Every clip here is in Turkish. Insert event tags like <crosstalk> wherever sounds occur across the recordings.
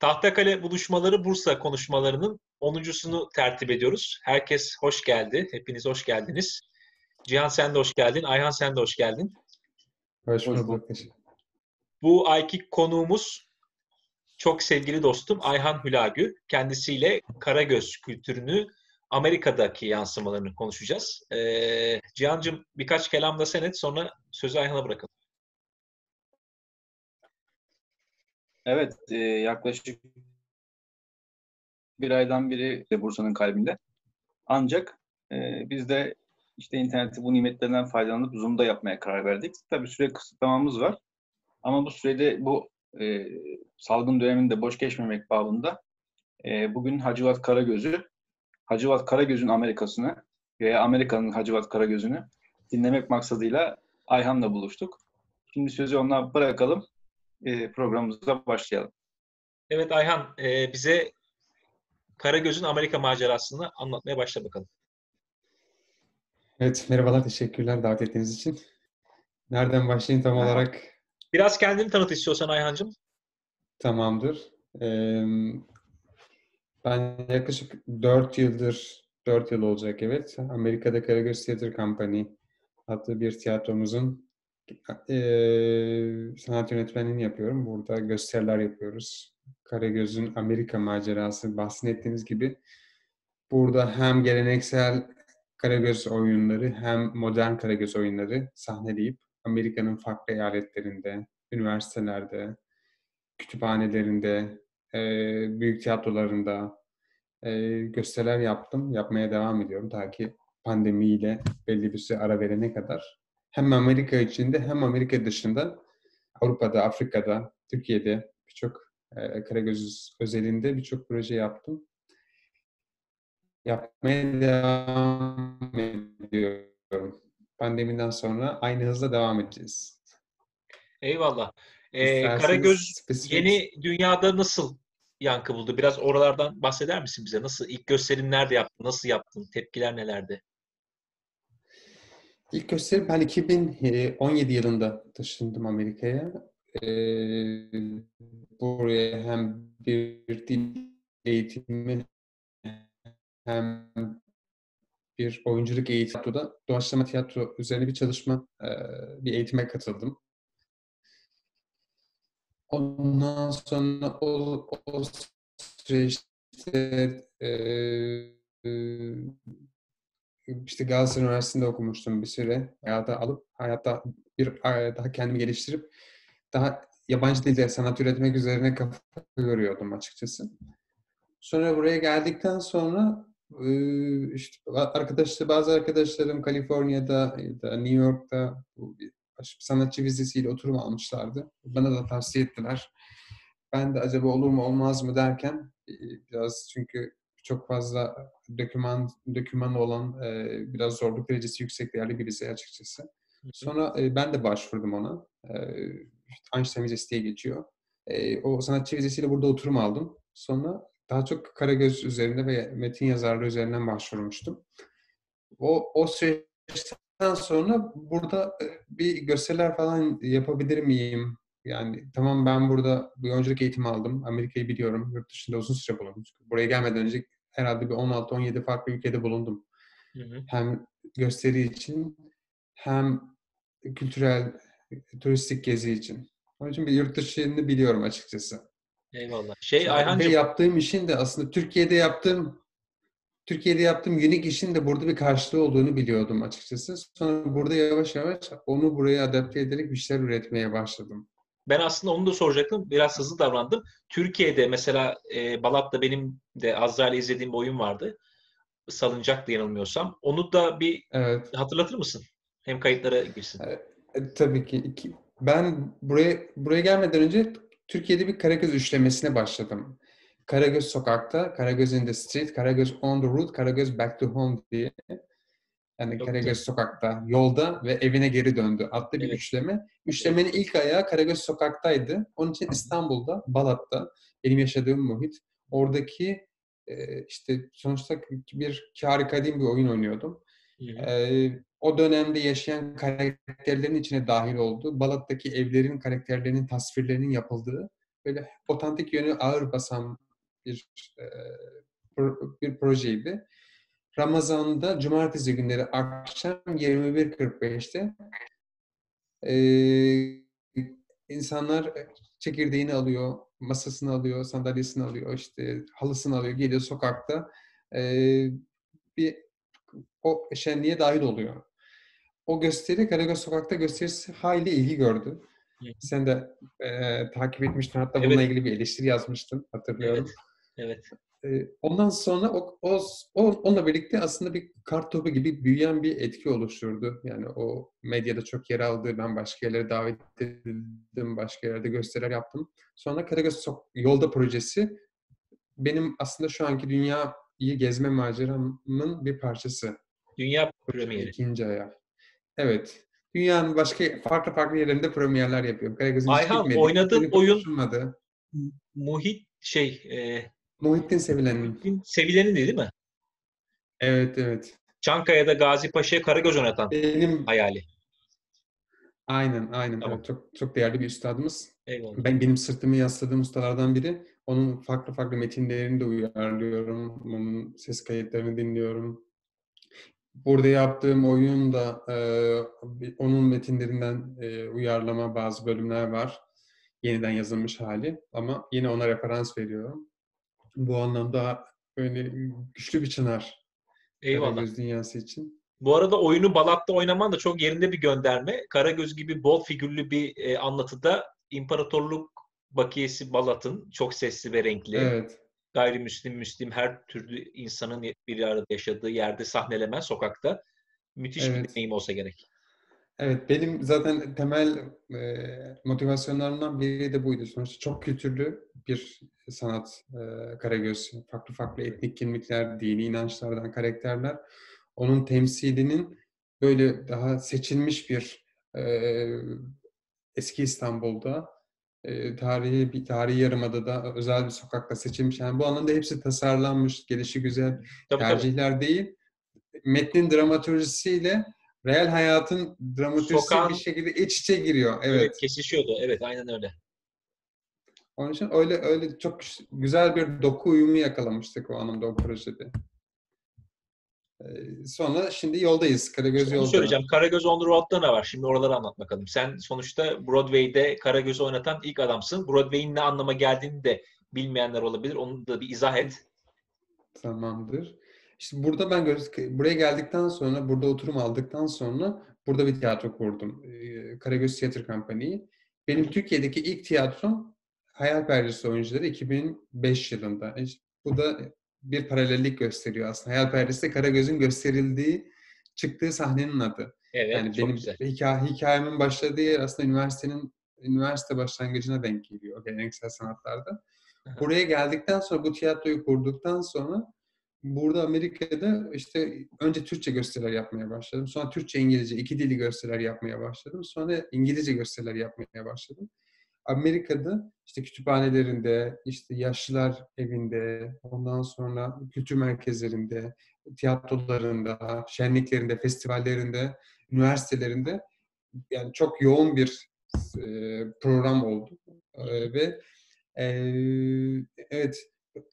Tahtakale buluşmaları Bursa konuşmalarının 10.sunu tertip ediyoruz. Herkes hoş geldi. Hepiniz hoş geldiniz. Cihan sen de hoş geldin. Ayhan sen de hoş geldin. Hoş bulduk. Bu ayki konuğumuz çok sevgili dostum Ayhan Hülagü. Kendisiyle Karagöz kültürünü Amerika'daki yansımalarını konuşacağız. Ee, Cihan'cığım birkaç kelam da sen et sonra sözü Ayhan'a bırakalım. Evet, e, yaklaşık bir aydan beri de Bursa'nın kalbinde. Ancak e, biz de işte interneti bu nimetlerinden faydalanıp Zoom'da yapmaya karar verdik. Tabii süre kısıtlamamız var. Ama bu sürede bu e, salgın döneminde boş geçmemek babında e, bugün Hacivat Karagöz'ü, Hacivat Karagöz'ün Amerikasını veya Amerika'nın Hacivat Karagöz'ünü dinlemek maksadıyla Ayhan'la buluştuk. Şimdi sözü ona bırakalım e, programımıza başlayalım. Evet Ayhan, e, bize Karagöz'ün Amerika macerasını anlatmaya başla bakalım. Evet, merhabalar, teşekkürler davet ettiğiniz için. Nereden başlayayım tam olarak? Biraz kendini tanıt istiyorsan Ayhan'cığım. Tamamdır. Ee, ben yaklaşık 4 yıldır, 4 yıl olacak evet, Amerika'da Karagöz Theater Company adlı bir tiyatromuzun e, sanat yönetmenliğini yapıyorum. Burada gösteriler yapıyoruz. Karagöz'ün Amerika macerası bahsettiğiniz gibi burada hem geleneksel Karagöz oyunları hem modern Karagöz oyunları sahneleyip Amerika'nın farklı eyaletlerinde, üniversitelerde, kütüphanelerinde, e, büyük tiyatrolarında e, gösteriler yaptım. Yapmaya devam ediyorum. Ta ki pandemiyle belli bir süre ara verene kadar hem Amerika içinde hem Amerika dışında Avrupa'da, Afrika'da, Türkiye'de birçok e, Karagöz özelinde birçok proje yaptım. Yapmaya devam ediyorum. Pandemiden sonra aynı hızla devam edeceğiz. Eyvallah. Ee, Karagöz spesifik... yeni dünyada nasıl yankı buldu? Biraz oralardan bahseder misin bize? Nasıl ilk gösterim nerede yaptın? Nasıl yaptın? Tepkiler nelerdi? İlk gösterim ben 2017 yılında taşındım Amerika'ya. Ee, buraya hem bir dil eğitimi hem bir oyunculuk eğitimi da doğaçlama tiyatro üzerine bir çalışma, bir eğitime katıldım. Ondan sonra o, o süreçte e, işte Galatasaray Üniversitesi'nde okumuştum bir süre. Hayata alıp, hayatta bir daha kendimi geliştirip daha yabancı dilde sanat üretmek üzerine kafa görüyordum açıkçası. Sonra buraya geldikten sonra işte arkadaşlar, bazı arkadaşlarım Kaliforniya'da ya da New York'ta sanatçı vizesiyle oturum almışlardı. Bana da tavsiye ettiler. Ben de acaba olur mu olmaz mı derken biraz çünkü çok fazla döküman döküman olan e, biraz zorluk derecesi yüksek değerli birisi açıkçası. Sonra e, ben de başvurdum ona. E, Einstein vizesi diye geçiyor. E, o sanatçı vizesiyle burada oturum aldım. Sonra daha çok Karagöz üzerinde ve metin yazarlığı üzerinden başvurmuştum. O, o süreçten sonra burada bir gösteriler falan yapabilir miyim? Yani tamam ben burada bir oyunculuk eğitimi aldım. Amerika'yı biliyorum. Yurt dışında uzun süre bulundum. Buraya gelmeden önce herhalde bir 16-17 farklı ülkede bulundum. Hı hı. Hem gösteri için hem kültürel, turistik gezi için. Onun için bir yurt dışını biliyorum açıkçası. Eyvallah. Şey Ayhancığım... Yaptığım işin de aslında Türkiye'de yaptığım Türkiye'de yaptığım unik işin de burada bir karşılığı olduğunu biliyordum açıkçası. Sonra burada yavaş yavaş onu buraya adapte ederek bir şeyler üretmeye başladım. Ben aslında onu da soracaktım. Biraz hızlı davrandım. Türkiye'de mesela e, Balat'ta benim de Azrail'e izlediğim bir oyun vardı. Salıncak'ta yanılmıyorsam. Onu da bir evet. hatırlatır mısın? Hem kayıtlara girsin. E, tabii ki. Ben buraya buraya gelmeden önce Türkiye'de bir Karagöz üçlemesine başladım. Karagöz Sokak'ta, Karagöz in the Street, Karagöz on the Road, Karagöz Back to Home diye. Yani Karagöz Sokak'ta, yolda ve evine geri döndü adlı bir evet. üçleme. Üçlemenin ilk ayağı Karagöz Sokak'taydı. Onun için İstanbul'da, Balat'ta, benim yaşadığım muhit. Oradaki e, işte sonuçta bir harika değil bir oyun oynuyordum. E, o dönemde yaşayan karakterlerin içine dahil oldu. Balat'taki evlerin karakterlerinin tasvirlerinin yapıldığı böyle otantik yönü ağır basan bir e, bir projeydi. Ramazan'da cumartesi günleri akşam 21.45'te e, insanlar çekirdeğini alıyor, masasını alıyor, sandalyesini alıyor, işte halısını alıyor, geliyor sokakta e, bir o şenliğe dahil oluyor. O gösteri Karagöz Sokak'ta gösterisi hayli ilgi gördü. Sen de e, takip etmiştin. Hatta bununla Evet. ilgili bir eleştiri yazmıştın. Hatırlıyorum. Evet. E, ondan sonra o, o, onunla birlikte aslında bir kart topu gibi büyüyen bir etki oluşturdu. Yani o medyada çok yer aldı. Ben başka yerlere davet edildim. Başka yerlerde gösteriler yaptım. Sonra Karagöz Yolda projesi benim aslında şu anki dünyayı gezme maceramın bir parçası. Dünya premieri. İkinci ayağı. Evet. Dünyanın başka farklı farklı yerlerinde premierler yapıyorum. Karagöz'ün Ayhan, oynadığın oyun-. Muhit şey e, Muhittin Sevilen'in. sevilenin değil mi? Evet evet. Çankaya'da Gazi Paşa'ya Karagöz oynatan Benim hayali. aynen aynen. Tamam. Evet, çok çok değerli bir üstadımız. Eyvallah. Ben benim sırtımı yasladığım ustalardan biri. Onun farklı farklı metinlerini de uyarlıyorum. Onun ses kayıtlarını dinliyorum. Burada yaptığım oyun da e, onun metinlerinden e, uyarlama bazı bölümler var. Yeniden yazılmış hali. Ama yine ona referans veriyorum. Bu anlamda böyle güçlü bir çınar. Eyvallah. Karagöz dünyası için. Bu arada oyunu Balat'ta oynaman da çok yerinde bir gönderme. Karagöz gibi bol figürlü bir e, anlatıda İmparatorluk bakiyesi Balat'ın çok sesli ve renkli, Evet. gayrimüslim, müslim her türlü insanın bir arada yaşadığı yerde sahnelemen sokakta müthiş bir Evet. deneyim olsa gerek. Evet, benim zaten temel e, motivasyonlarımdan biri de buydu. Sonuçta çok kültürlü bir sanat e, Karagöz. Farklı farklı etnik kimlikler, dini inançlardan karakterler. Onun temsilinin böyle daha seçilmiş bir e, eski İstanbul'da e, tarihi bir tarihi yarımadada özel bir sokakta seçilmiş. Yani bu anlamda hepsi tasarlanmış, gelişi güzel Tabii tabii. tercihler değil. Metnin dramaturjisiyle real hayatın dramaturjisi Sokağın- bir şekilde iç içe giriyor. Evet, Evet. kesişiyordu. Evet, aynen öyle. Onun için öyle öyle çok güzel bir doku uyumu yakalamıştık o anlamda o projede. Ee, sonra şimdi yoldayız. Karagöz Onu yolda. söyleyeceğim. Karagöz on the Road'da ne var? Şimdi oraları anlat bakalım. Sen sonuçta Broadway'de Karagöz'ü oynatan ilk adamsın. Broadway'in ne anlama geldiğini de bilmeyenler olabilir. Onu da bir izah et. Tamamdır. İşte burada ben buraya geldikten sonra, burada oturum aldıktan sonra burada bir tiyatro kurdum. Karagöz Tiyatro Company'yi. Benim Türkiye'deki ilk tiyatrom Hayalperest Oyuncuları 2005 yılında. İşte bu da bir paralellik gösteriyor aslında. Hayalperest'te Karagöz'ün gösterildiği, çıktığı sahnenin adı. Evet, yani çok benim güzel. hikaye, hikayemin başladığı yer aslında üniversitenin üniversite başlangıcına denk geliyor geleneksel sanatlarda. Buraya geldikten sonra bu tiyatroyu kurduktan sonra burada Amerika'da işte önce Türkçe gösteriler yapmaya başladım. Sonra Türkçe, İngilizce iki dili gösteriler yapmaya başladım. Sonra İngilizce gösteriler yapmaya başladım. Amerika'da işte kütüphanelerinde, işte yaşlılar evinde, ondan sonra kültür merkezlerinde, tiyatrolarında, şenliklerinde, festivallerinde, üniversitelerinde yani çok yoğun bir program oldu. Ve evet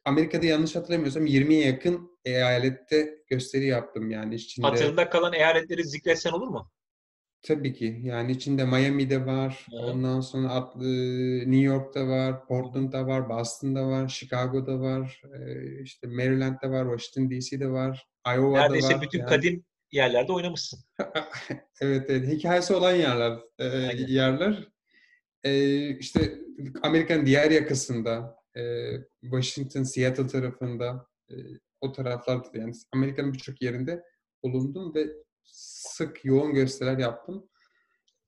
Amerika'da yanlış hatırlamıyorsam 20'ye yakın eyalette gösteri yaptım yani içinde. Hatırında kalan eyaletleri zikretsen olur mu? Tabii ki. Yani içinde Miami'de var, Hı. ondan sonra e, New York'ta var, Portland'da var, Boston'da var, Chicago'da var, e, işte Maryland'da var, Washington DC'de var, Iowa'da Neredeyse var. bütün Yani- kadim yerlerde oynamışsın. <laughs> evet, evet. Hikayesi olan yerler. e, yerler. E, işte Amerika'nın diğer yakasında, e, Washington, Seattle tarafında, e, o taraflarda yani Amerika'nın birçok yerinde bulundum ve sık yoğun gösteriler yaptım.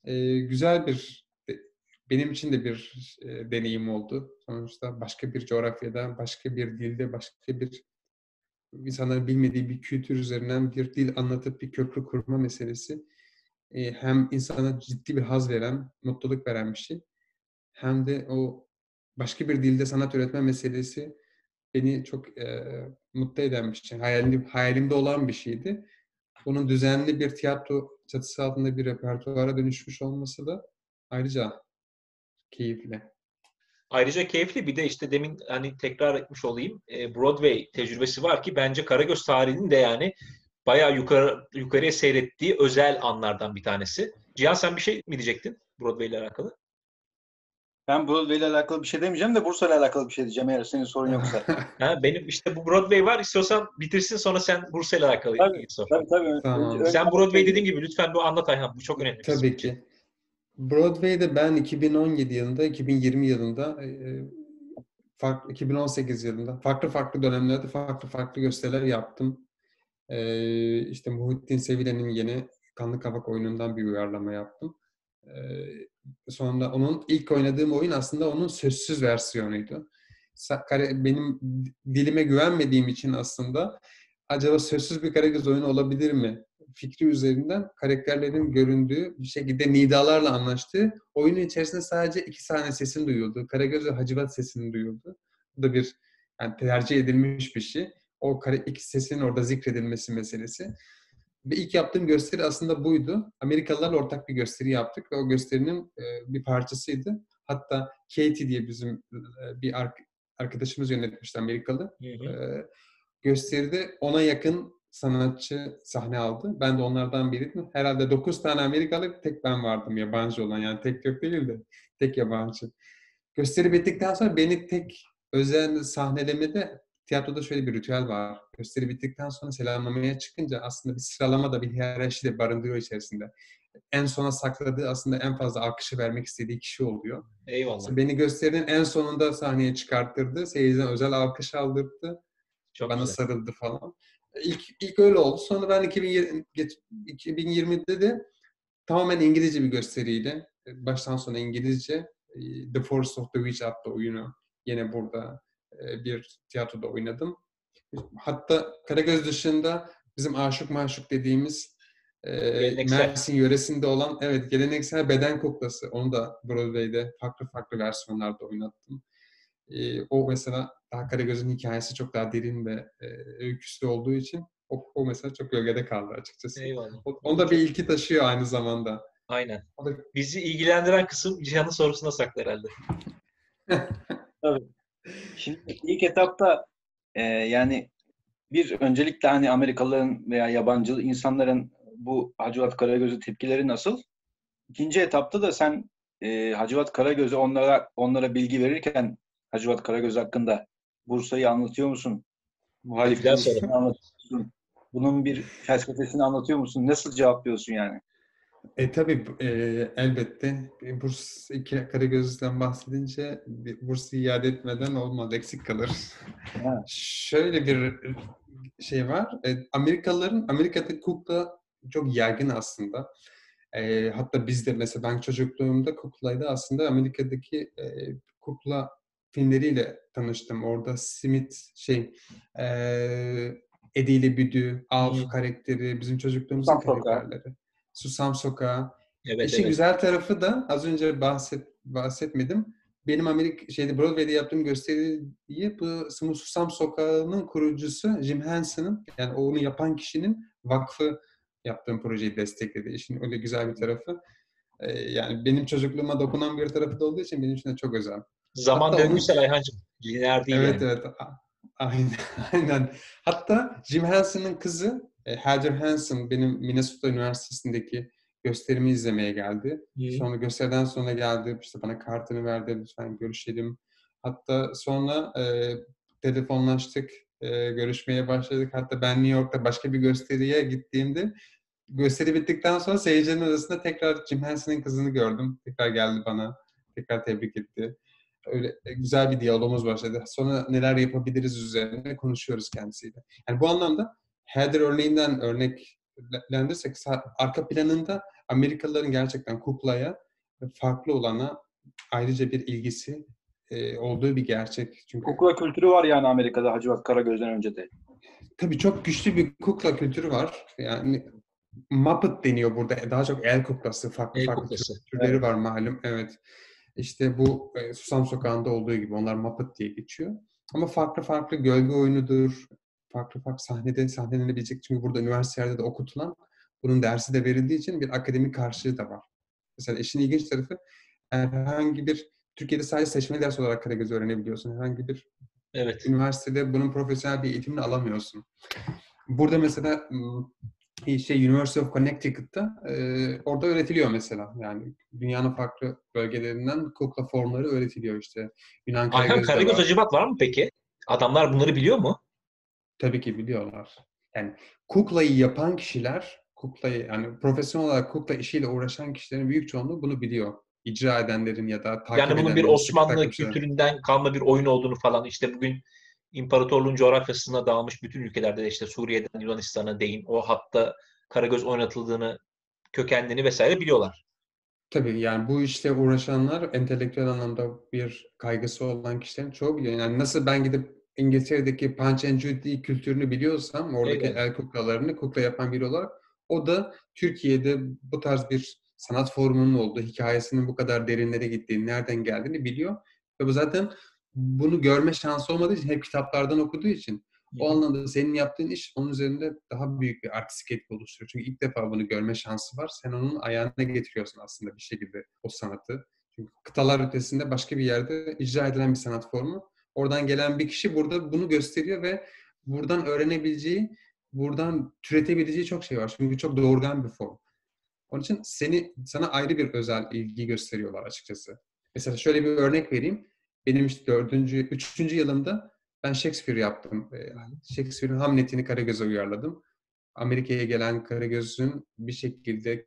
E, güzel bir benim için de bir e, deneyim oldu. Sonuçta başka bir coğrafyada, başka bir dilde, başka bir insanların bilmediği bir kültür üzerinden bir dil anlatıp bir köprü kurma meselesi e, hem insana ciddi bir haz veren, mutluluk veren bir şey. Hem de o başka bir dilde sanat üretme meselesi beni çok e, mutlu eden bir şey. Hayalim, hayalimde olan bir şeydi. Bunun düzenli bir tiyatro çatısı altında bir repertuara dönüşmüş olması da ayrıca keyifli. Ayrıca keyifli bir de işte demin hani tekrar etmiş olayım e, Broadway tecrübesi var ki bence Karagöz tarihinin de yani bayağı yukarı yukarıya seyrettiği özel anlardan bir tanesi. Cihan sen bir şey mi diyecektin Broadway ile alakalı? Ben Broadway ile alakalı bir şey demeyeceğim de Bursa ile alakalı bir şey diyeceğim eğer senin sorun yoksa. <laughs> ha, benim işte bu Broadway var. İstiyorsan bitirsin sonra sen Bursa ile alakalı tabii, sor. Tabii tabii. Tamam. Sen Broadway dediğim gibi lütfen bu anlat Ayhan. Bu çok önemli. Tabii ki. Broadway'de ben 2017 yılında, 2020 yılında, e, farklı, 2018 yılında farklı farklı dönemlerde farklı farklı gösteriler yaptım. E, işte Muhittin Sevilen'in yeni Kanlı Kavak oyunundan bir uyarlama yaptım. E, sonra onun ilk oynadığım oyun aslında onun sözsüz versiyonuydu. Benim dilime güvenmediğim için aslında acaba sözsüz bir Karagöz oyunu olabilir mi fikri üzerinden karakterlerin göründüğü bir şekilde nidalarla anlaştığı oyunun içerisinde sadece iki sahne sesin duyuldu. Karagöz ve Hacivat sesini duyuldu. Bu da bir yani tercih edilmiş bir şey. O iki sesin orada zikredilmesi meselesi. Ve ilk yaptığım gösteri aslında buydu. Amerikalılarla ortak bir gösteri yaptık ve o gösterinin bir parçasıydı. Hatta Katie diye bizim bir arkadaşımız yönetmişti Amerikalı. Hı hı. Gösteride ona yakın sanatçı sahne aldı. Ben de onlardan biriydim. Herhalde 9 tane Amerikalı tek ben vardım yabancı olan. Yani tek yok değil de tek yabancı. Gösteri bittikten sonra beni tek özel sahnelemede tiyatroda şöyle bir ritüel var. Gösteri bittikten sonra selamlamaya çıkınca aslında bir sıralama da bir hiyerarşi de barındırıyor içerisinde. En sona sakladığı aslında en fazla alkışı vermek istediği kişi oluyor. Eyvallah. Mesela beni gösterinin en sonunda sahneye çıkarttırdı. Seyirciden özel alkış aldırdı. Çok Bana güzel. sarıldı falan. İlk, ilk öyle oldu. Sonra ben 2020, 2020'de de tamamen İngilizce bir gösteriyle baştan sona İngilizce e, The Force of the Witch adlı oyunu yine burada e, bir tiyatroda oynadım. Hatta Karagöz dışında bizim Aşık Maşuk dediğimiz e, Mersin yöresinde olan evet geleneksel beden kuklası onu da Broadway'de farklı farklı versiyonlarda oynattım. E, o mesela daha Karagöz'ün hikayesi çok daha derin ve e, öyküsü olduğu için o, o mesela çok gölgede kaldı açıkçası. Eyvallah. O, onda bir ilki taşıyor aynı zamanda. Aynen. Da... Bizi ilgilendiren kısım Cihan'ın sorusuna saklı herhalde. <laughs> Tabii. Şimdi ilk etapta e, yani bir öncelikle hani Amerikalıların veya yabancı insanların bu Hacivat Karagöz'e tepkileri nasıl? İkinci etapta da sen e, Hacivat Karagöz'e onlara onlara bilgi verirken Hacivat Karagöz hakkında Bursa'yı anlatıyor musun? Muhalifleri anlatıyor musun? Bunun bir felsefesini anlatıyor musun? Nasıl cevaplıyorsun yani? E tabii e, elbette Burs iki Karagöz'den bahsedince Burs'u iade etmeden olmaz, eksik kalır. Şöyle bir şey var. E, Amerikalıların Amerika'da kukla çok yaygın aslında. E, hatta biz de mesela ben çocukluğumda kuklaydı aslında Amerika'daki e, kukla filmleriyle tanıştım. Orada Smith şey e, Eddie ile Büdü, Alf hmm. karakteri, bizim çocukluğumuzun karakterleri. Susam Sokağı. Evet, İşin evet. güzel tarafı da az önce bahset bahsetmedim. Benim Amerika şeyde Broadway'de yaptığım gösteriyi bu Susam Sokağı'nın kurucusu Jim Henson'ın yani onu yapan kişinin vakfı yaptığım projeyi destekledi. İşin öyle güzel bir tarafı. Ee, yani benim çocukluğuma dokunan bir tarafı da olduğu için benim için de çok özel. Zaman Hatta döngüsel onun... Ayhancığım. Lineer değil Evet yani. evet. Aynen, <laughs> aynen. Hatta Jim Henson'ın kızı e, Heather Hanson benim Minnesota Üniversitesi'ndeki gösterimi izlemeye geldi. İyi. Sonra gösteriden sonra geldi. İşte bana kartını verdi. Lütfen görüşelim. Hatta sonra e, telefonlaştık. E, görüşmeye başladık. Hatta ben New York'ta başka bir gösteriye gittiğimde gösteri bittikten sonra seyircilerin arasında tekrar Jim Henson'ın kızını gördüm. Tekrar geldi bana. Tekrar tebrik etti öyle e, güzel bir diyalogumuz başladı. Sonra neler yapabiliriz üzerine konuşuyoruz kendisiyle. Yani bu anlamda Heather örneğinden örneklendirirsek arka planında Amerikalıların gerçekten kuklaya farklı olana ayrıca bir ilgisi e, olduğu bir gerçek. Çünkü kukla kültürü var yani Amerika'da Hacivat Karagöz'den önce de. Tabii çok güçlü bir kukla kültürü var. Yani Muppet deniyor burada. Daha çok el kuklası, farklı el farklı kuklası. türleri evet. var malum. Evet. İşte bu e, Susam Sokağı'nda olduğu gibi onlar Muppet diye geçiyor. Ama farklı farklı gölge oyunudur, farklı farklı sahnede sahnelenebilecek. Çünkü burada üniversitelerde de okutulan, bunun dersi de verildiği için bir akademik karşılığı da var. Mesela işin ilginç tarafı herhangi bir Türkiye'de sadece seçmeli ders olarak Karagöz öğrenebiliyorsun. Herhangi bir Evet. üniversitede bunun profesyonel bir eğitimini alamıyorsun. Burada mesela şey University of Connecticut'ta e, orada öğretiliyor mesela. Yani dünyanın farklı bölgelerinden kukla formları öğretiliyor işte. Yunan Ayhan Karagöz var. Hacivat var mı peki? Adamlar bunları biliyor mu? Tabii ki biliyorlar. Yani kuklayı yapan kişiler, kuklayı yani profesyonel olarak kukla işiyle uğraşan kişilerin büyük çoğunluğu bunu biliyor. İcra edenlerin ya da takip Yani bunun bir Osmanlı kültüründen kalma bir oyun olduğunu falan işte bugün imparatorluğun coğrafyasına dağılmış bütün ülkelerde işte Suriye'den Yunanistan'a değin o hatta Karagöz oynatıldığını, kökenlerini vesaire biliyorlar. Tabii yani bu işte uğraşanlar entelektüel anlamda bir kaygısı olan kişilerin çoğu biliyor. Yani nasıl ben gidip İngiltere'deki Punch and Judy kültürünü biliyorsam, oradaki evet. el kuklalarını kukla yapan biri olarak o da Türkiye'de bu tarz bir sanat formunun olduğu, hikayesinin bu kadar derinlere gittiğini, nereden geldiğini biliyor. Ve bu zaten bunu görme şansı olmadığı için hep kitaplardan okuduğu için o anlamda senin yaptığın iş onun üzerinde daha büyük bir artistik etki oluşturuyor. Çünkü ilk defa bunu görme şansı var. Sen onun ayağına getiriyorsun aslında bir şekilde o sanatı. Çünkü kıtalar ötesinde başka bir yerde icra edilen bir sanat formu. Oradan gelen bir kişi burada bunu gösteriyor ve buradan öğrenebileceği, buradan türetebileceği çok şey var. Çünkü çok doğurgan bir form. Onun için seni sana ayrı bir özel ilgi gösteriyorlar açıkçası. Mesela şöyle bir örnek vereyim. Benim işte dördüncü, üçüncü yılımda ben Shakespeare yaptım. Shakespeare'in Hamlet'ini Karagöz'e uyarladım. Amerika'ya gelen Karagöz'ün bir şekilde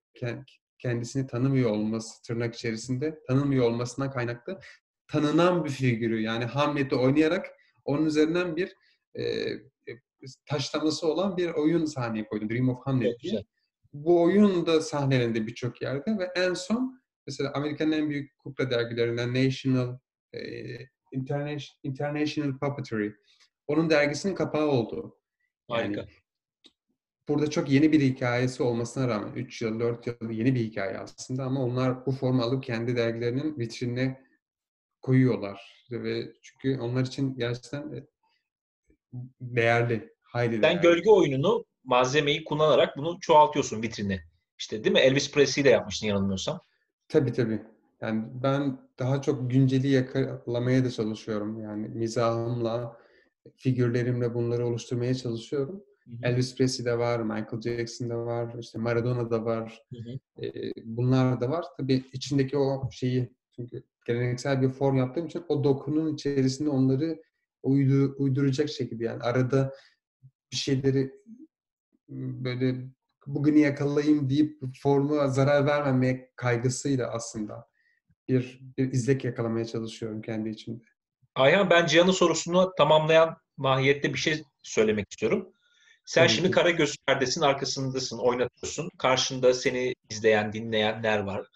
kendisini tanımıyor olması tırnak içerisinde tanımıyor olmasından kaynaklı tanınan bir figürü yani Hamlet'i oynayarak onun üzerinden bir e, taşlaması olan bir oyun sahneye koydum. Dream of Hamlet diye. Bu oyun da sahnelendi birçok yerde ve en son mesela Amerika'nın en büyük kukla dergilerinden National e, International, International Puppetry. Onun dergisinin kapağı oldu. Yani Harika. burada çok yeni bir hikayesi olmasına rağmen 3 yıl, 4 yıl yeni bir hikaye aslında ama onlar bu formu alıp kendi dergilerinin vitrinine koyuyorlar. Ve çünkü onlar için gerçekten e, değerli, hayli Sen değerli. gölge oyununu malzemeyi kullanarak bunu çoğaltıyorsun vitrini. İşte değil mi? Elvis Presley de yapmıştın yanılmıyorsam. Tabii tabii. Yani ben daha çok günceli yakalamaya da çalışıyorum. Yani mizahımla, figürlerimle bunları oluşturmaya çalışıyorum. Hı hı. Elvis Presley'de var, Michael Jackson'da var, işte Maradona'da var. Hı hı. Ee, bunlar da var. Tabii içindeki o şeyi çünkü geleneksel bir form yaptığım için o dokunun içerisinde onları uydu, uyduracak şekilde yani arada bir şeyleri böyle bugünü yakalayayım deyip formu zarar vermemeye kaygısıyla aslında bir, bir izlek yakalamaya çalışıyorum kendi içimde. Ayhan ben Cihan'ın sorusunu tamamlayan mahiyette bir şey söylemek istiyorum. Sen Tabii şimdi ki. Karagöz perdesin arkasındasın, oynatıyorsun. Karşında seni izleyen, dinleyenler var.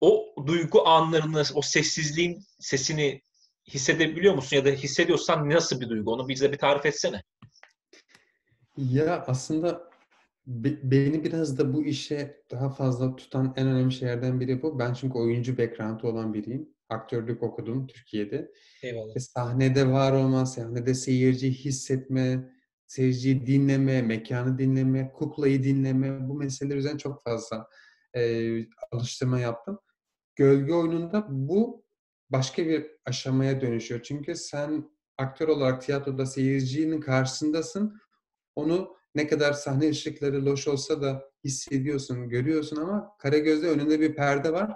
O duygu anlarını, o sessizliğin sesini hissedebiliyor musun? Ya da hissediyorsan nasıl bir duygu? Onu bize bir tarif etsene. Ya aslında beni biraz da bu işe daha fazla tutan en önemli şeylerden biri bu. Ben çünkü oyuncu background'u olan biriyim. Aktörlük okudum Türkiye'de. Eyvallah. Ve sahnede var olma, sahnede seyirciyi hissetme, seyirciyi dinleme, mekanı dinleme, kuklayı dinleme bu meseleler üzerine çok fazla e, alıştırma yaptım. Gölge oyununda bu başka bir aşamaya dönüşüyor. Çünkü sen aktör olarak tiyatroda seyircinin karşısındasın. Onu ne kadar sahne ışıkları loş olsa da hissediyorsun, görüyorsun ama Karagöz'de önünde bir perde var.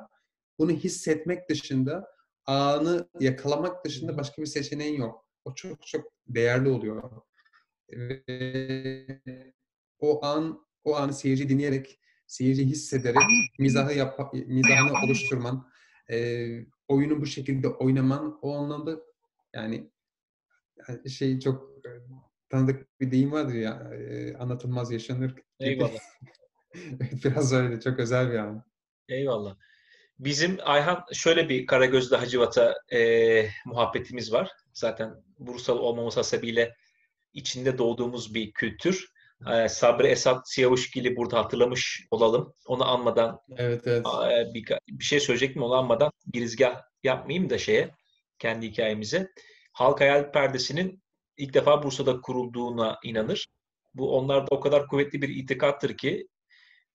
Bunu hissetmek dışında, anı yakalamak dışında başka bir seçeneğin yok. O çok çok değerli oluyor. Ve o an, o anı seyirci dinleyerek, seyirci hissederek mizahı yap, mizahını oluşturman, e, oyunu bu şekilde oynaman o anlamda yani şey çok tanıdık bir deyim vardır ya e, anlatılmaz yaşanır. Eyvallah. <laughs> Biraz öyle çok özel bir an. Eyvallah. Bizim Ayhan şöyle bir Karagözlü Hacivat'a e, muhabbetimiz var. Zaten Bursalı olmamız hasebiyle içinde doğduğumuz bir kültür. E, Sabri Esat Siyavuşgil'i burada hatırlamış olalım. Onu anmadan evet, evet. E, bir, bir şey söyleyecektim onu anmadan girizgah yapmayayım da şeye kendi hikayemize. Halk Hayal Perdesi'nin ilk defa Bursa'da kurulduğuna inanır. Bu onlarda o kadar kuvvetli bir itikattır ki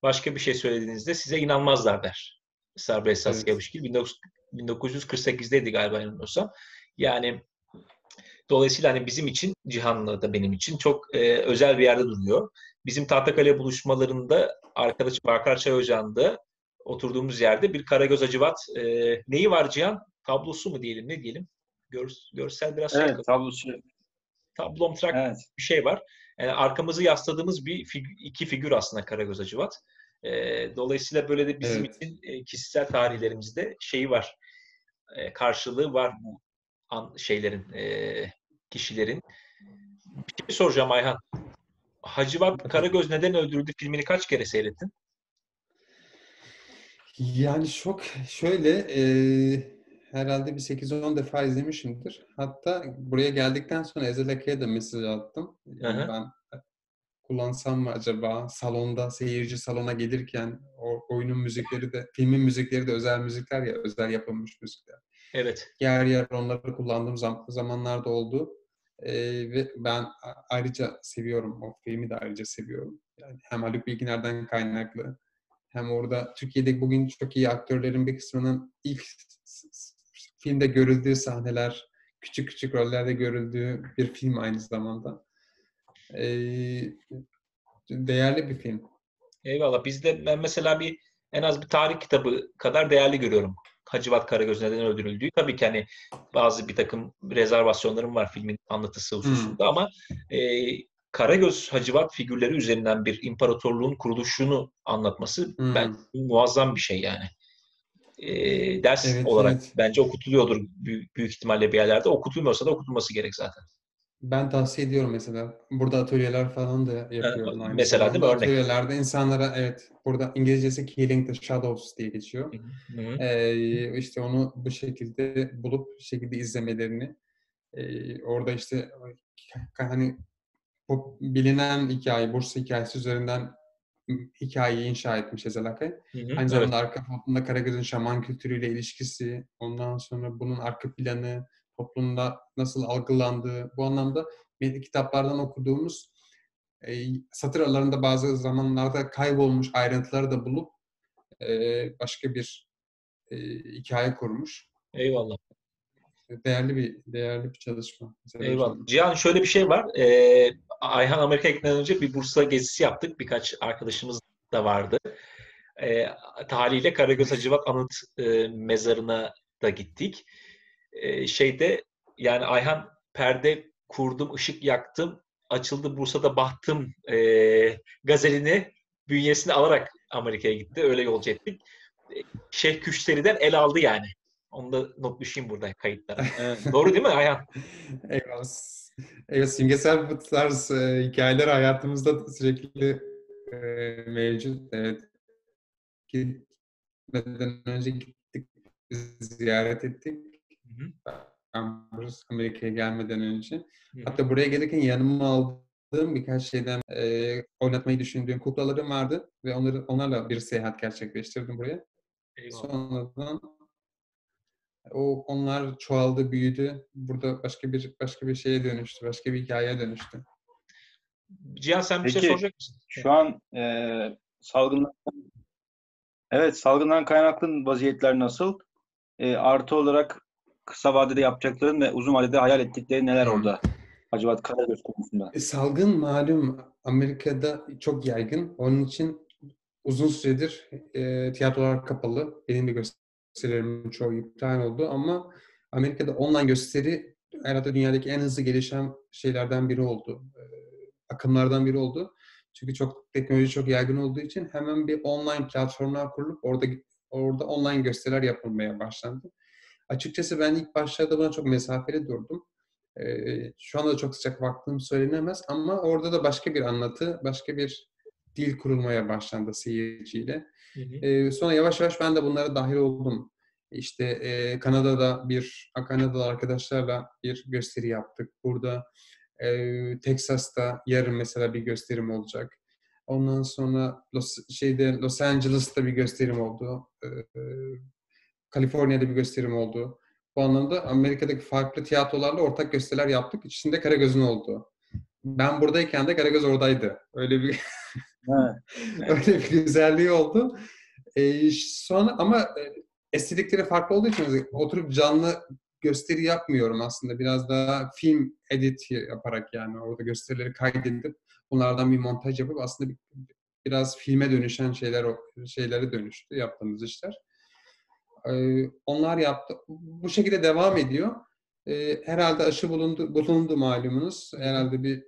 başka bir şey söylediğinizde size inanmazlar der. Sabri Esas evet. Yavuşgil 1948'deydi galiba yanılmıyorsam. Yani dolayısıyla hani bizim için Cihan'la da benim için çok e, özel bir yerde duruyor. Bizim Tahtakale buluşmalarında arkadaşım Bakar Çay Ocağı'nda oturduğumuz yerde bir Karagöz Acıvat e, neyi var Cihan? Tablosu mu diyelim ne diyelim? Gör, görsel biraz evet, şey. tablosu. Tablomtrak evet. bir şey var. Yani arkamızı yasladığımız bir fig- iki figür aslında Karagöz Acıvat. E, dolayısıyla böyle de bizim evet. için e, kişisel tarihlerimizde şeyi var. E, karşılığı var bu an, şeylerin, e, kişilerin. Bir şey soracağım Ayhan. Hacivat Karagöz neden öldürüldü filmini kaç kere seyrettin? Yani çok şöyle e, herhalde bir 8-10 defa izlemişimdir. Hatta buraya geldikten sonra Ezel Akı'ya da mesaj attım. Yani ben kullansam mı acaba salonda seyirci salona gelirken o oyunun müzikleri de filmin müzikleri de özel müzikler ya özel yapılmış müzikler. Evet. Yer yer onları kullandığım zam- zamanlarda oldu. Ve ben ayrıca seviyorum o filmi de ayrıca seviyorum. Yani hem Haluk Bilginer'den kaynaklı hem orada Türkiye'de bugün çok iyi aktörlerin bir kısmının ilk filmde görüldüğü sahneler, küçük küçük rollerde görüldüğü bir film aynı zamanda. Ee, değerli bir film. Eyvallah. Bizde ben mesela bir en az bir tarih kitabı kadar değerli görüyorum. Hacivat Karagöz neden öldürüldüğü. Tabii ki hani bazı bir takım rezervasyonlarım var filmin anlatısı hususunda hmm. ama e, Karagöz Hacivat figürleri üzerinden bir imparatorluğun kuruluşunu anlatması hmm. ben muazzam bir şey yani. E, ders evet, olarak evet. bence okutuluyordur büyük, büyük ihtimalle bir yerlerde. Okutulmuyorsa da okutulması gerek zaten. Ben tavsiye ediyorum mesela. Burada atölyeler falan da yapıyorum. Aynı mesela değil mi? Örnek. Atölyelerde insanlara evet burada İngilizcesi Killing the Shadows diye geçiyor. Hı hı. Ee, işte onu bu şekilde bulup bu şekilde izlemelerini e, orada işte hani bu bilinen hikaye, Bursa hikayesi üzerinden hikayeyi inşa etmiş Ezel Akay. Aynı zamanda evet. arka fonunda Karagöz'ün şaman kültürüyle ilişkisi, ondan sonra bunun arka planı, toplumda nasıl algılandığı, bu anlamda kitaplardan okuduğumuz e, satır aralarında bazı zamanlarda kaybolmuş ayrıntıları da bulup e, başka bir e, hikaye kurmuş. Eyvallah. Değerli bir değerli bir çalışma. Eyvallah. Cihan şöyle bir şey var. Ee, Ayhan Amerika'ya gitmeden önce bir Bursa gezisi yaptık. Birkaç arkadaşımız da vardı. Ee, haliyle Karagöz Hacivat Anıt e, mezarına da gittik. Şeyde yani Ayhan perde kurdum, ışık yaktım, açıldı Bursa'da bahtım e, gazelini bünyesine alarak Amerika'ya gitti. Öyle yolcu ettik. Şeyh Küşteri'den el aldı yani. Onu da not düşeyim burada kayıtlara. <laughs> Doğru değil mi Ayhan? Eyvallah. Evet, simgesel bu tarz e, hikayeler hayatımızda sürekli e, mevcut. Evet. Gitmeden önce gittik, ziyaret ettik. Hı hı. Amerika'ya gelmeden önce. Hı hı. Hatta buraya gelirken yanıma aldığım birkaç şeyden e, oynatmayı düşündüğüm kuklalarım vardı ve onları onlarla bir seyahat gerçekleştirdim buraya. Eyvallah. Sonradan o onlar çoğaldı, büyüdü. Burada başka bir başka bir şeye dönüştü, başka bir hikayeye dönüştü. Cihan sen bir şey Peki, şey soracak mısın? Şu an e, salgından Evet, salgından kaynaklı vaziyetler nasıl? E, artı olarak kısa vadede yapacakların ve uzun vadede hayal ettikleri neler orada? Hacivat Karagöz konusunda. E, salgın malum Amerika'da çok yaygın. Onun için uzun süredir e, tiyatrolar kapalı. Benim de gösterilerimin çoğu iptal oldu ama Amerika'da online gösteri herhalde dünyadaki en hızlı gelişen şeylerden biri oldu. E, akımlardan biri oldu. Çünkü çok teknoloji çok yaygın olduğu için hemen bir online platformlar kurulup orada orada online gösteriler yapılmaya başlandı. Açıkçası ben ilk başlarda buna çok mesafeli durdum. Ee, şu anda çok sıcak baktığım söylenemez ama orada da başka bir anlatı, başka bir dil kurulmaya başlandı seyirciyle. Hı hı. Ee, sonra yavaş yavaş ben de bunlara dahil oldum. İşte e, Kanada'da bir, Kanadalı arkadaşlarla bir gösteri yaptık. Burada e, Texas'ta yarın mesela bir gösterim olacak. Ondan sonra Los, şeyde Los Angeles'ta bir gösterim oldu. E, Kaliforniya'da bir gösterim oldu. Bu anlamda Amerika'daki farklı tiyatrolarla ortak gösteriler yaptık. İçinde Karagöz'ün oldu. Ben buradayken de Karagöz oradaydı. Öyle bir <laughs> öyle bir güzelliği oldu. Ee, sonra ama estetikleri farklı olduğu için oturup canlı gösteri yapmıyorum aslında. Biraz daha film edit yaparak yani orada gösterileri kaydedip bunlardan bir montaj yapıp aslında bir, biraz filme dönüşen şeyler şeylere dönüştü yaptığımız işler. Ee, onlar yaptı. Bu şekilde devam ediyor. Ee, herhalde aşı bulundu, bulundu malumunuz. Herhalde bir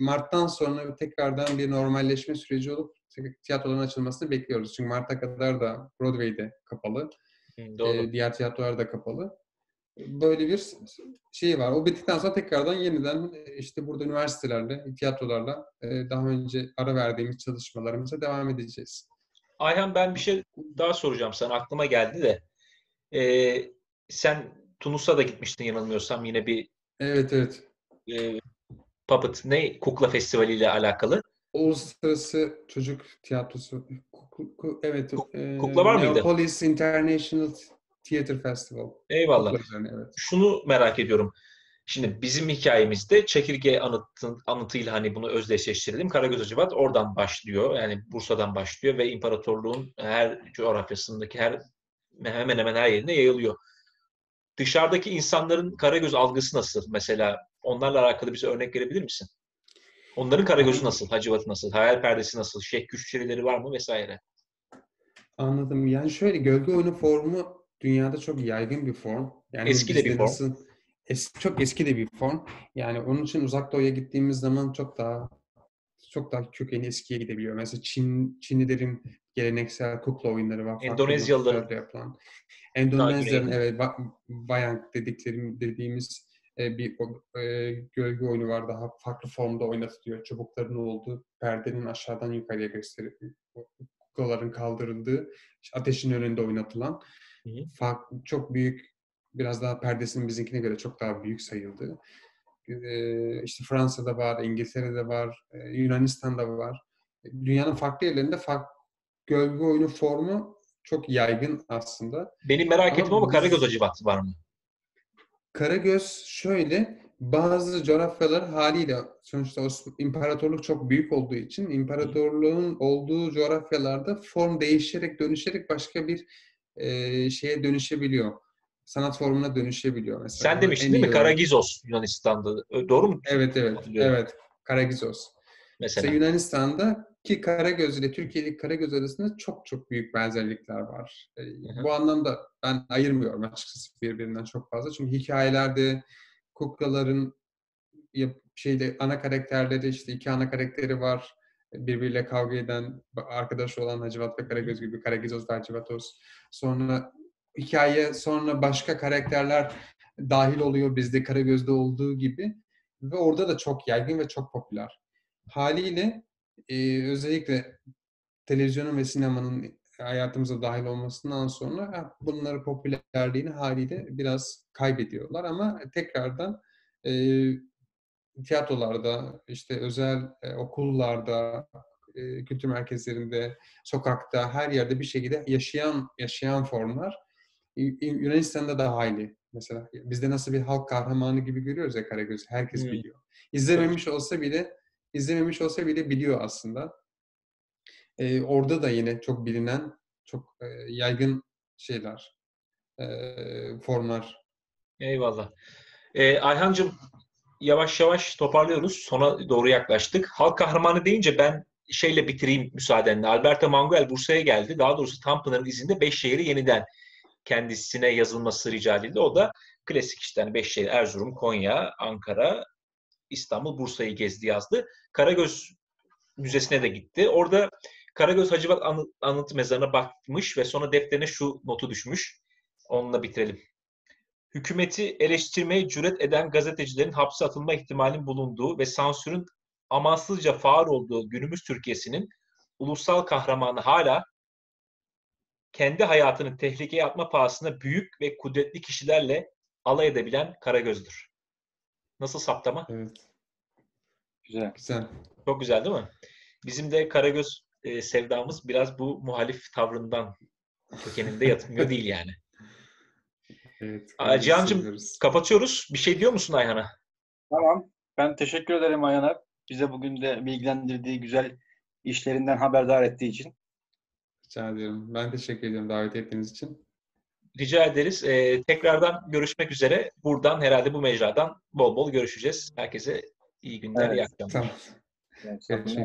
Mart'tan sonra tekrardan bir normalleşme süreci olup tiyatroların açılmasını bekliyoruz. Çünkü Mart'a kadar da Broadway'de kapalı. Doğru. Ee, diğer tiyatrolar da kapalı. Böyle bir şey var. O bittikten sonra tekrardan yeniden işte burada üniversitelerle, tiyatrolarla daha önce ara verdiğimiz çalışmalarımıza devam edeceğiz. Ayhan ben bir şey daha soracağım sana. Aklıma geldi de. Ee, sen Tunus'a da gitmiştin yanılmıyorsam yine bir Evet evet. E, Puppet ne? Kukla Festivali ile alakalı. Uluslararası Çocuk Tiyatrosu. Kukla, evet. Kukla var mıydı? Neopolis International Theater Festival. Eyvallah. Üzerine, evet. Şunu merak ediyorum. Şimdi bizim hikayemizde çekirge anıtın, anıtıyla hani bunu özdeşleştirelim. Karagöz Hacivat oradan başlıyor. Yani Bursa'dan başlıyor ve imparatorluğun her coğrafyasındaki her hemen hemen her yerine yayılıyor. Dışarıdaki insanların Karagöz algısı nasıl? Mesela onlarla alakalı bize örnek verebilir misin? Onların Karagöz'ü nasıl? Hacivat'ı nasıl? Hayal perdesi nasıl? Şeyh güççerileri var mı? Vesaire. Anladım. Yani şöyle gölge oyunu formu dünyada çok yaygın bir form. Yani eski de bir form. Nasıl, es, çok eski de bir form. Yani onun için uzak doğuya gittiğimiz zaman çok daha çok daha kökeni eskiye gidebiliyor. Mesela Çin Çinlilerin geleneksel kukla oyunları var. Endonezyalıların yapılan. Endonezya'nın evet bayan dediklerim dediğimiz e, bir e, gölge oyunu var. Daha farklı formda oynatılıyor. Çubukların olduğu, perdenin aşağıdan yukarıya gösterip kuklaların kaldırıldığı, ateşin önünde oynatılan farklı, çok büyük, biraz daha perdesinin bizimkine göre çok daha büyük sayıldığı. Ee, işte Fransa'da var, İngiltere'de var, Yunanistan'da var. Dünyanın farklı yerlerinde farklı gölge oyunu formu çok yaygın aslında. Benim merak ama ettim ama Karagöz acıbatı var mı? Karagöz şöyle, bazı coğrafyalar haliyle sonuçta imparatorluk çok büyük olduğu için imparatorluğun olduğu coğrafyalarda form değişerek dönüşerek başka bir e, şeye dönüşebiliyor. Sanat formuna dönüşebiliyor mesela. Sen demiştin değil mi? Karagizos Yunanistan'da. Doğru mu? Evet evet. Evet. Karagizos. Mesela. mesela Yunanistan'da ki Karagöz ile Türkiye'deki Karagöz arasında çok çok büyük benzerlikler var. E, bu anlamda ben ayırmıyorum açıkçası birbirinden çok fazla. Çünkü hikayelerde kuklaların şeyde ana karakterleri işte iki ana karakteri var birbiriyle kavga eden, arkadaş olan Hacivat ve Karagöz gibi Karagizos ve Hacivatos. Sonra hikaye sonra başka karakterler dahil oluyor bizde Karagöz'de olduğu gibi ve orada da çok yaygın ve çok popüler. Haliyle e, özellikle televizyonun ve sinemanın hayatımıza dahil olmasından sonra bunları popülerliğini haliyle biraz kaybediyorlar ama tekrardan e, tiyatrolarda, işte özel e, okullarda, e, kültür merkezlerinde, sokakta, her yerde bir şekilde yaşayan yaşayan formlar. Yunanistan'da da hayli. Mesela bizde nasıl bir halk kahramanı gibi görüyoruz ya Karagöz. Herkes hmm. biliyor. İzlememiş olsa bile izlememiş olsa bile biliyor aslında. Ee, orada da yine çok bilinen, çok e, yaygın şeyler, e, formlar. Eyvallah. Ee, Ayhancığım yavaş yavaş toparlıyoruz. Sona doğru yaklaştık. Halk kahramanı deyince ben şeyle bitireyim müsaadenle. Alberto Manguel Bursa'ya geldi. Daha doğrusu Tanpınar'ın izinde beş şehri yeniden kendisine yazılması rica edildi. O da klasik işte hani beş şehir Erzurum, Konya, Ankara, İstanbul, Bursa'yı gezdi yazdı. Karagöz Müzesi'ne de gitti. Orada Karagöz Hacivat anıt, anıt mezarına bakmış ve sonra defterine şu notu düşmüş. Onunla bitirelim hükümeti eleştirmeye cüret eden gazetecilerin hapse atılma ihtimalinin bulunduğu ve sansürün amansızca faal olduğu günümüz Türkiye'sinin ulusal kahramanı hala kendi hayatını tehlikeye atma pahasına büyük ve kudretli kişilerle alay edebilen Karagöz'dür. Nasıl saptama? Evet. Güzel. Güzel. Çok güzel değil mi? Bizim de Karagöz e, sevdamız biraz bu muhalif tavrından kökeninde yatmıyor değil yani. <laughs> Evet. Cihan'cığım kapatıyoruz. Bir şey diyor musun Ayhan'a? Tamam. Ben teşekkür ederim Ayhan'a. Bize bugün de bilgilendirdiği güzel işlerinden haberdar ettiği için. Rica ediyorum. Ben teşekkür ediyorum davet ettiğiniz için. Rica ederiz. Ee, tekrardan görüşmek üzere. Buradan herhalde bu mecradan bol bol görüşeceğiz. Herkese iyi günler, Evet. iyi akşamlar. Tamam. Görüşmek